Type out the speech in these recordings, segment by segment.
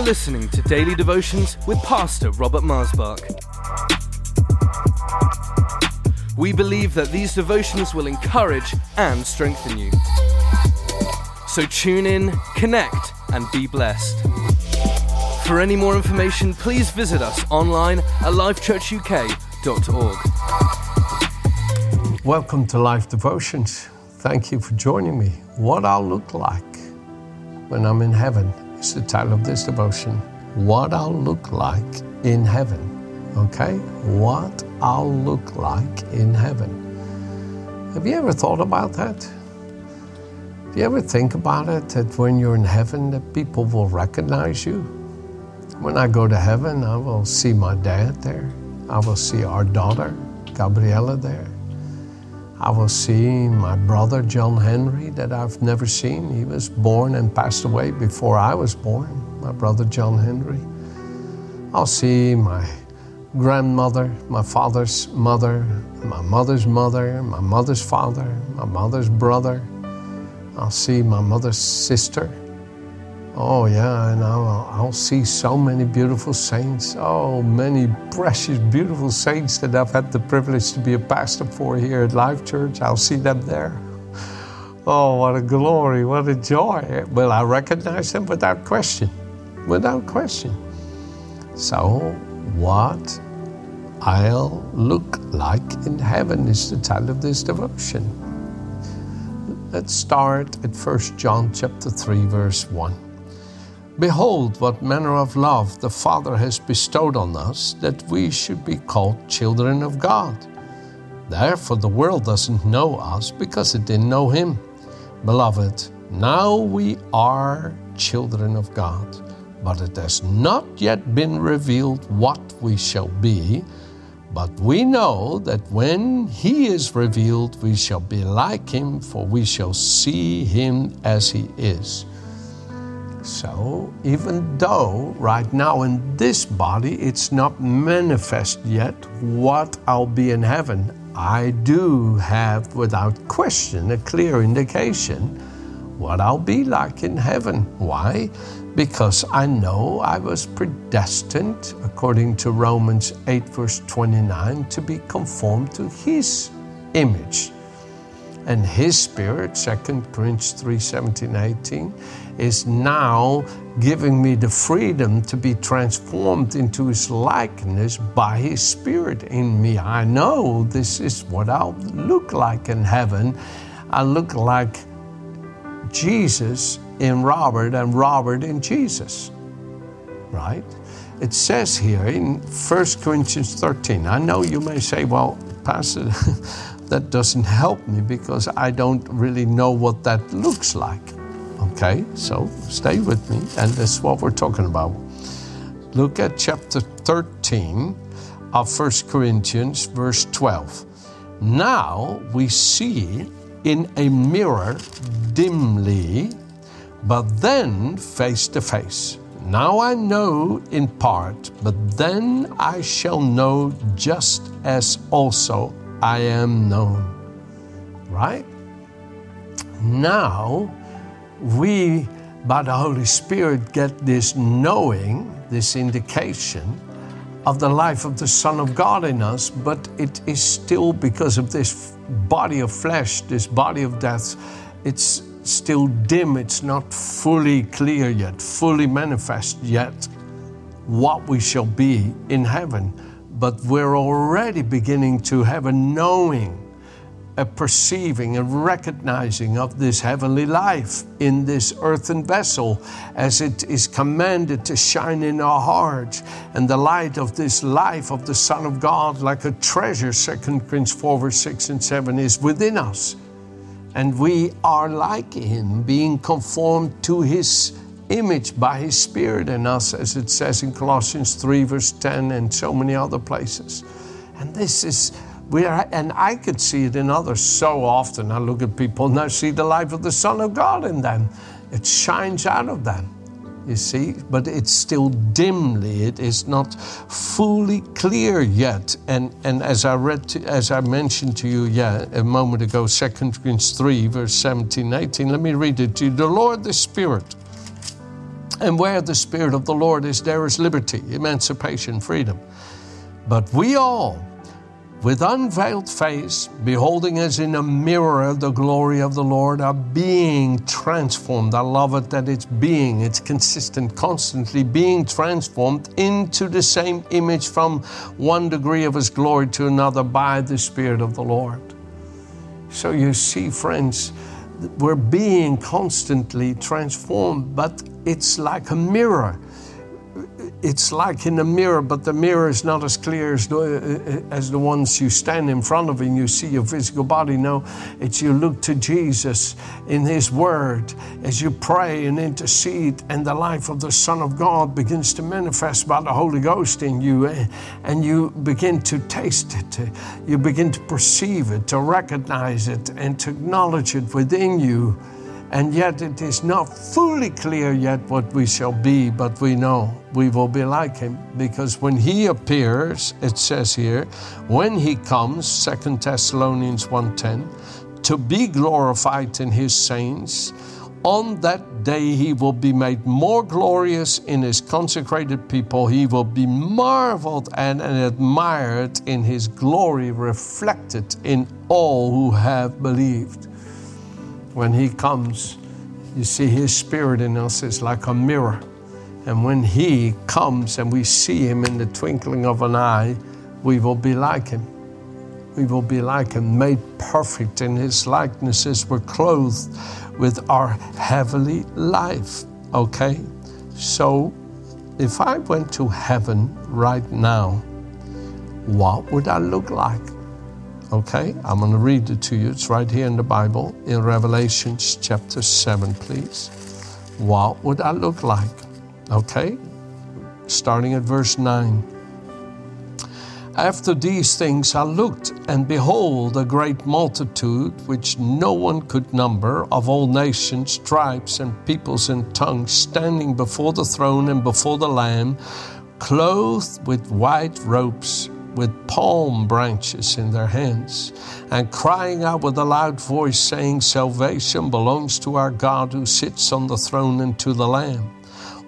are listening to Daily Devotions with Pastor Robert Maasbach. We believe that these devotions will encourage and strengthen you. So tune in, connect, and be blessed. For any more information, please visit us online at lifechurchuk.org. Welcome to Life Devotions. Thank you for joining me. What I'll look like when I'm in heaven is the title of this devotion. What I'll look like in heaven. Okay? What I'll look like in heaven. Have you ever thought about that? Do you ever think about it that when you're in heaven that people will recognize you? When I go to heaven, I will see my dad there. I will see our daughter, Gabriella, there. I will see my brother John Henry that I've never seen. He was born and passed away before I was born, my brother John Henry. I'll see my grandmother, my father's mother, my mother's mother, my mother's father, my mother's brother. I'll see my mother's sister. Oh, yeah, and I'll, I'll see so many beautiful saints. Oh, many precious, beautiful saints that I've had the privilege to be a pastor for here at Life Church. I'll see them there. Oh, what a glory, what a joy. Will I recognize them without question? Without question. So, what I'll look like in heaven is the title of this devotion. Let's start at 1 John chapter 3 verse 1. Behold, what manner of love the Father has bestowed on us that we should be called children of God. Therefore, the world doesn't know us because it didn't know Him. Beloved, now we are children of God, but it has not yet been revealed what we shall be. But we know that when He is revealed, we shall be like Him, for we shall see Him as He is. So, even though right now in this body it's not manifest yet what I'll be in heaven, I do have without question a clear indication what I'll be like in heaven. Why? Because I know I was predestined, according to Romans 8, verse 29, to be conformed to His image and his spirit 2 corinthians 3 17 18 is now giving me the freedom to be transformed into his likeness by his spirit in me. I know this is what i'll look like in heaven. I look like jesus in robert and robert in jesus right? It says here in 1 corinthians 13 i know you may say well pastor that doesn't help me because I don't really know what that looks like. Okay, so stay with me, and that's what we're talking about. Look at chapter 13 of 1 Corinthians, verse 12. Now we see in a mirror dimly, but then face to face. Now I know in part, but then I shall know just as also I am known. Right? Now, we, by the Holy Spirit, get this knowing, this indication of the life of the Son of God in us, but it is still because of this body of flesh, this body of death, it's still dim, it's not fully clear yet, fully manifest yet what we shall be in heaven. But we're already beginning to have a knowing, a perceiving, a recognizing of this heavenly life in this earthen vessel as it is commanded to shine in our hearts. And the light of this life of the Son of God, like a treasure, 2 Corinthians 4, verse 6 and 7, is within us. And we are like Him, being conformed to His image by His Spirit in us, as it says in Colossians 3, verse 10, and so many other places. And this is we are, and I could see it in others so often. I look at people and I see the life of the Son of God in them. It shines out of them, you see, but it's still dimly. It is not fully clear yet. And and as I read, to, as I mentioned to you, yeah, a moment ago, Second Corinthians three, verse 17, 18. Let me read it to you. The Lord, the Spirit And where the Spirit of the Lord is, there is liberty, emancipation, freedom. But we all, with unveiled face, beholding as in a mirror the glory of the Lord, are being transformed. I love it that it's being, it's consistent, constantly being transformed into the same image from one degree of His glory to another by the Spirit of the Lord. So you see, friends, we're being constantly transformed, but it's like a mirror it's like in a mirror, but the mirror is not as clear as the, uh, uh, as the ones you stand in front of and you see your physical body. No, it's you look to Jesus in His Word as you pray and intercede, and the life of the Son of God begins to manifest by the Holy Ghost in you, eh? and you begin to taste it, eh? you begin to perceive it, to recognize it, and to acknowledge it within you and yet it is not fully clear yet what we shall be, but we know we will be like him because when he appears, it says here, when he comes, 2 Thessalonians 1:10, to be glorified in his saints, on that day he will be made more glorious in his consecrated people. He will be marveled and, and admired in his glory reflected in all who have believed when He comes, you see His Spirit in us is like a mirror. And when He comes and we see Him in the twinkling of an eye, we will be like Him. We will be like Him, made perfect in His likeness as we're clothed with our heavenly life. Okay? So, if I went to heaven right now, what would I look like? Okay, I'm going to read it to you. It's right here in the Bible in Revelations chapter 7, please. What would I look like? Okay, starting at verse 9. After these things I looked, and behold, a great multitude, which no one could number, of all nations, tribes, and peoples and tongues, standing before the throne and before the Lamb, clothed with white robes with palm branches in their hands, and crying out with a loud voice, saying, Salvation belongs to our God who sits on the throne and to the Lamb.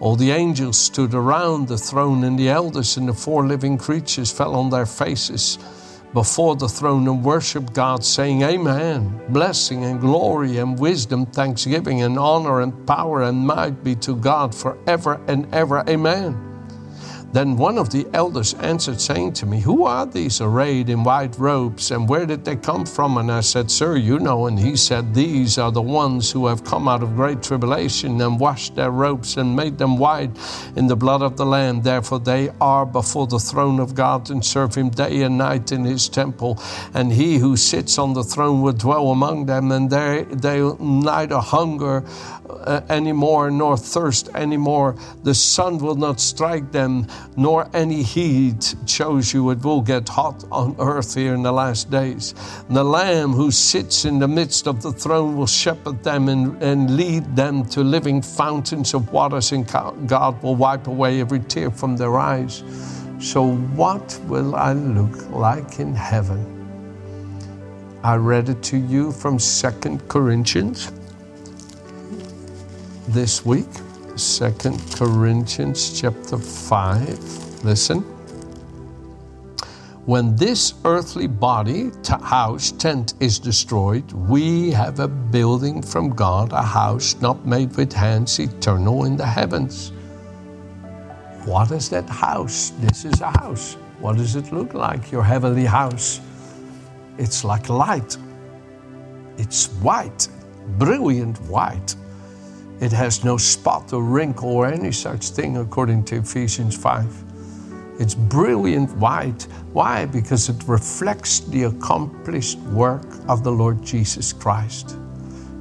All the angels stood around the throne, and the elders and the four living creatures fell on their faces before the throne and worshiped God, saying, Amen. Blessing and glory and wisdom, thanksgiving and honor and power and might be to God forever and ever. Amen. Then one of the elders answered, saying to me, Who are these arrayed in white robes, and where did they come from? And I said, Sir, you know. And he said, These are the ones who have come out of great tribulation and washed their robes and made them white in the blood of the Lamb. Therefore they are before the throne of God and serve him day and night in his temple. And he who sits on the throne will dwell among them, and they, they'll neither hunger uh, anymore nor thirst anymore. The sun will not strike them nor any heat shows you it will get hot on earth here in the last days. And The Lamb who sits in the midst of the throne will shepherd them and, and lead them to living fountains of waters, and God will wipe away every tear from their eyes. So, what will I look like in heaven? I read it to you from Second Corinthians this week. Second Corinthians chapter 5. Listen. When this earthly body, house, tent is destroyed, we have a building from God, a house not made with hands, eternal in the heavens. What is that house? This is a house. What does it look like, your heavenly house? It's like light. It's white, brilliant white. It has no spot or wrinkle or any such thing, according to Ephesians 5. It's brilliant white. Why? Because it reflects the accomplished work of the Lord Jesus Christ.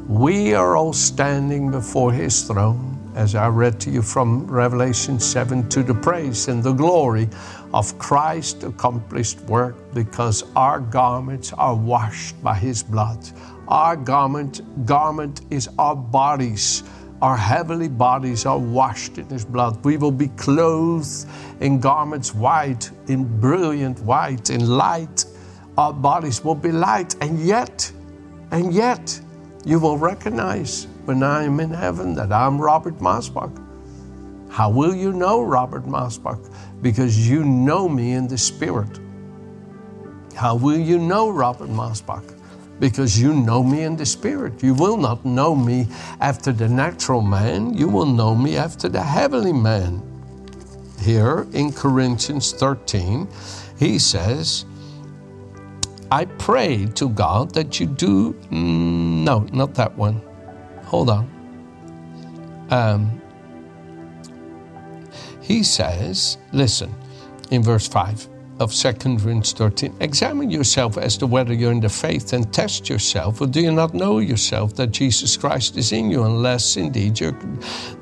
We are all standing before His throne, as I read to you from Revelation 7, to the praise and the glory of Christ's accomplished work, because our garments are washed by His blood. Our garment, garment is our bodies our heavenly bodies are washed in His blood. We will be clothed in garments white, in brilliant white, in light. Our bodies will be light. And yet, and yet, you will recognize when I am in heaven that I'm Robert Maasbach. How will you know Robert Maasbach? Because you know me in the spirit. How will you know Robert Maasbach? Because you know me in the spirit. You will not know me after the natural man, you will know me after the heavenly man. Here in Corinthians 13, he says, I pray to God that you do. No, not that one. Hold on. Um, he says, listen, in verse 5 of 2 Corinthians 13, examine yourself as to whether you're in the faith and test yourself, or do you not know yourself that Jesus Christ is in you, unless indeed you're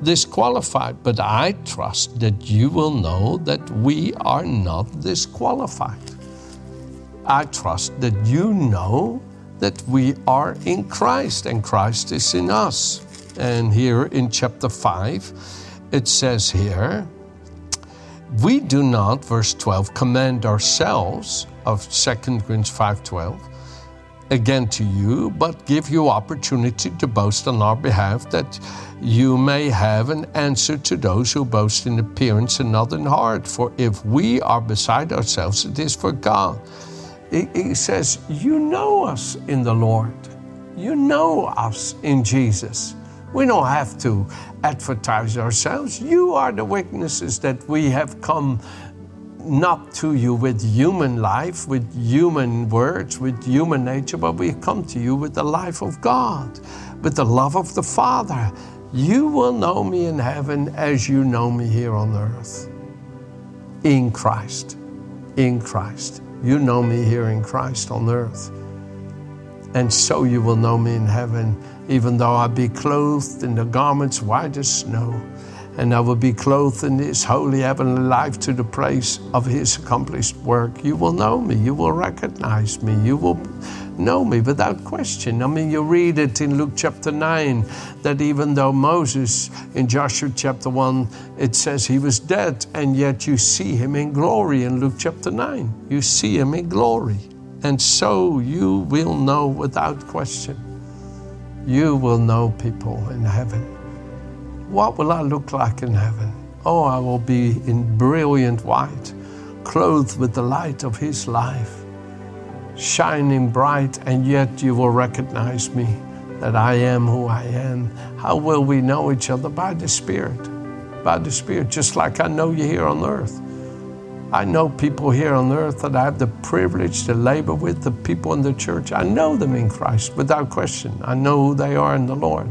disqualified? But I trust that you will know that we are not disqualified. I trust that you know that we are in Christ and Christ is in us. And here in chapter 5, it says here, we do not, verse 12, commend ourselves of 2 Corinthians 5.12 again to you, but give you opportunity to boast on our behalf that you may have an answer to those who boast in appearance and not in heart. For if we are beside ourselves, it is for God. He says, You know us in the Lord. You know us in Jesus. We don't have to advertise ourselves. You are the witnesses that we have come not to you with human life, with human words, with human nature, but we come to you with the life of God, with the love of the Father. You will know me in heaven as you know me here on earth. In Christ. In Christ. You know me here in Christ on earth. And so you will know me in heaven even though I be clothed in the garments white as snow, and I will be clothed in His holy heavenly life to the praise of His accomplished work. You will know me, you will recognize me, you will know me without question. I mean, you read it in Luke chapter 9 that even though Moses in Joshua chapter 1, it says he was dead, and yet you see him in glory in Luke chapter 9. You see him in glory. And so you will know without question you will know people in heaven. What will I look like in heaven? Oh, I will be in brilliant white, clothed with the light of His life, shining bright, and yet you will recognize me that I am who I am. How will we know each other? By the Spirit. By the Spirit, just like I know you here on earth. I know people here on earth that I have the privilege to labor with, the people in the church. I know them in Christ without question. I know who they are in the Lord.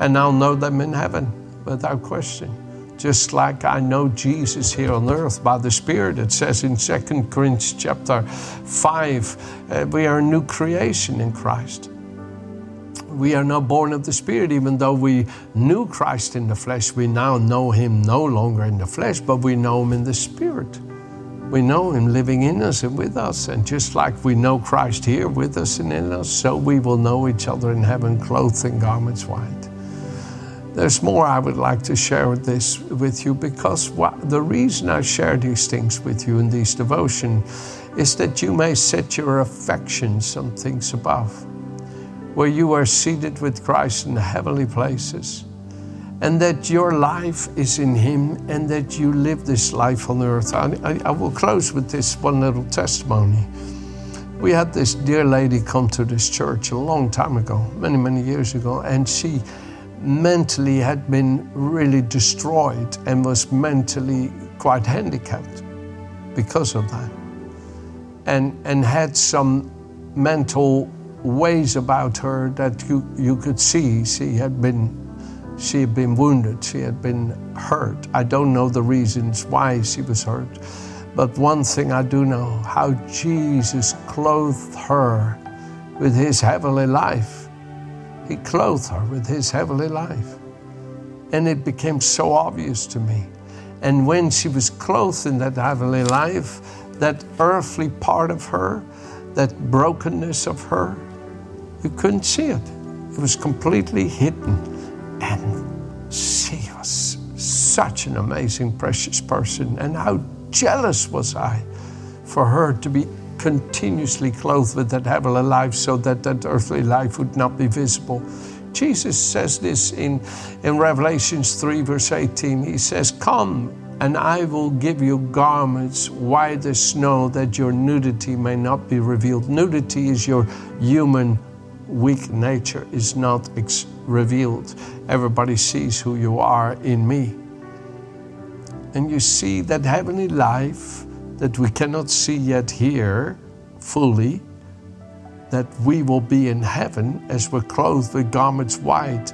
And I'll know them in heaven without question. Just like I know Jesus here on earth by the Spirit. It says in 2 Corinthians chapter 5, uh, we are a new creation in Christ. We are now born of the Spirit, even though we knew Christ in the flesh, we now know Him no longer in the flesh, but we know Him in the Spirit. We know Him living in us and with us. And just like we know Christ here with us and in us, so we will know each other in heaven, clothed in garments white. There's more I would like to share this with you because what, the reason I share these things with you in these devotion is that you may set your affections on things above, where you are seated with Christ in the heavenly places and that your life is in Him and that you live this life on earth. I, I, I, will close with this one little testimony. We had this dear lady come to this church a long time ago, many, many years ago, and she mentally had been really destroyed and was mentally quite handicapped because of that. And, and had some mental ways about her that you, you could see she had been she had been wounded, she had been hurt. I don't know the reasons why she was hurt, but one thing I do know how Jesus clothed her with his heavenly life. He clothed her with his heavenly life. And it became so obvious to me. And when she was clothed in that heavenly life, that earthly part of her, that brokenness of her, you couldn't see it. It was completely hidden. And she was such an amazing, precious person. And how jealous was I for her to be continuously clothed with that heavenly life so that that earthly life would not be visible. Jesus says this in, in Revelations 3, verse 18. He says, Come and I will give you garments white as snow that your nudity may not be revealed. Nudity is your human weak nature is not ex- revealed. Everybody sees who you are in me. And you see that heavenly life that we cannot see yet here fully, that we will be in heaven as we're clothed with garments white,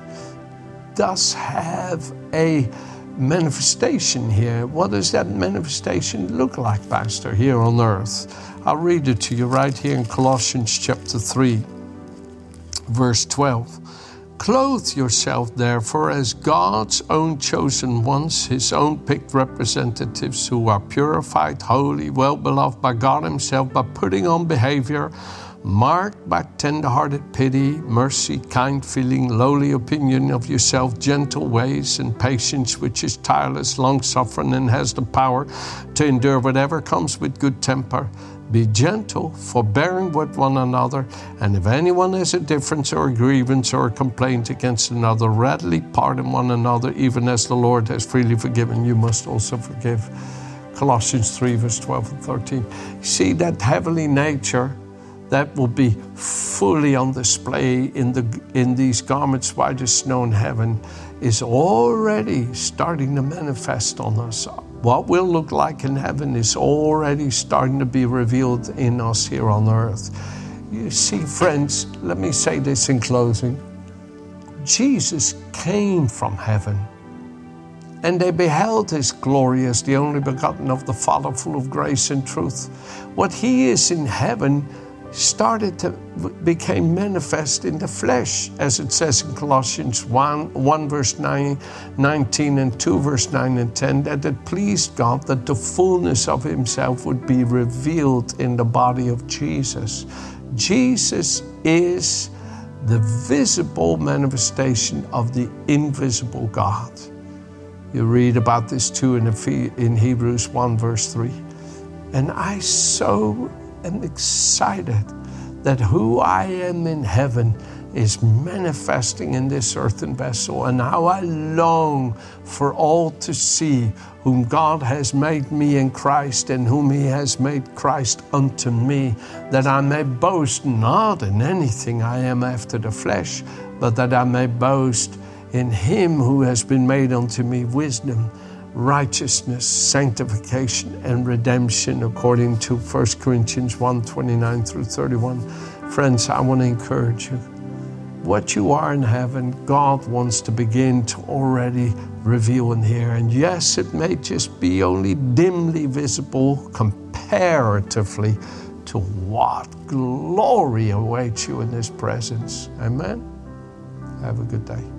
does have a manifestation here. What does that manifestation look like, Pastor, here on earth? I'll read it to you right here in Colossians chapter 3, verse 12. Clothe yourself, therefore, as God's own chosen ones, His own picked representatives who are purified, holy, well beloved by God Himself, by putting on behavior marked by tender-hearted pity, mercy, kind feeling, lowly opinion of yourself, gentle ways, and patience, which is tireless, long-suffering, and has the power to endure whatever comes with good temper. Be gentle, forbearing with one another, and if anyone has a difference or a grievance or a complaint against another, readily pardon one another, even as the Lord has freely forgiven, you must also forgive. Colossians 3, verse 12 and 13. See that heavenly nature that will be fully on display in, the, in these garments white as snow in heaven is already starting to manifest on us. What we'll look like in heaven is already starting to be revealed in us here on earth. You see, friends, let me say this in closing Jesus came from heaven. And they beheld his glory as the only begotten of the Father, full of grace and truth. What he is in heaven, started to became manifest in the flesh, as it says in Colossians 1, 1 verse 9, 19 and 2 verse 9 and 10, that it pleased God that the fullness of himself would be revealed in the body of Jesus. Jesus is the visible manifestation of the invisible God. You read about this too in, in Hebrews 1 verse 3. And I so am excited that who I am in heaven is manifesting in this earthen vessel, and how I long for all to see whom God has made me in Christ, and whom He has made Christ unto me, that I may boast not in anything I am after the flesh, but that I may boast in Him who has been made unto me wisdom righteousness, sanctification, and redemption according to 1 Corinthians 1 29 through 31. Friends, I want to encourage you. What you are in heaven, God wants to begin to already reveal in here. And yes, it may just be only dimly visible comparatively to what glory awaits you in His presence. Amen. Have a good day.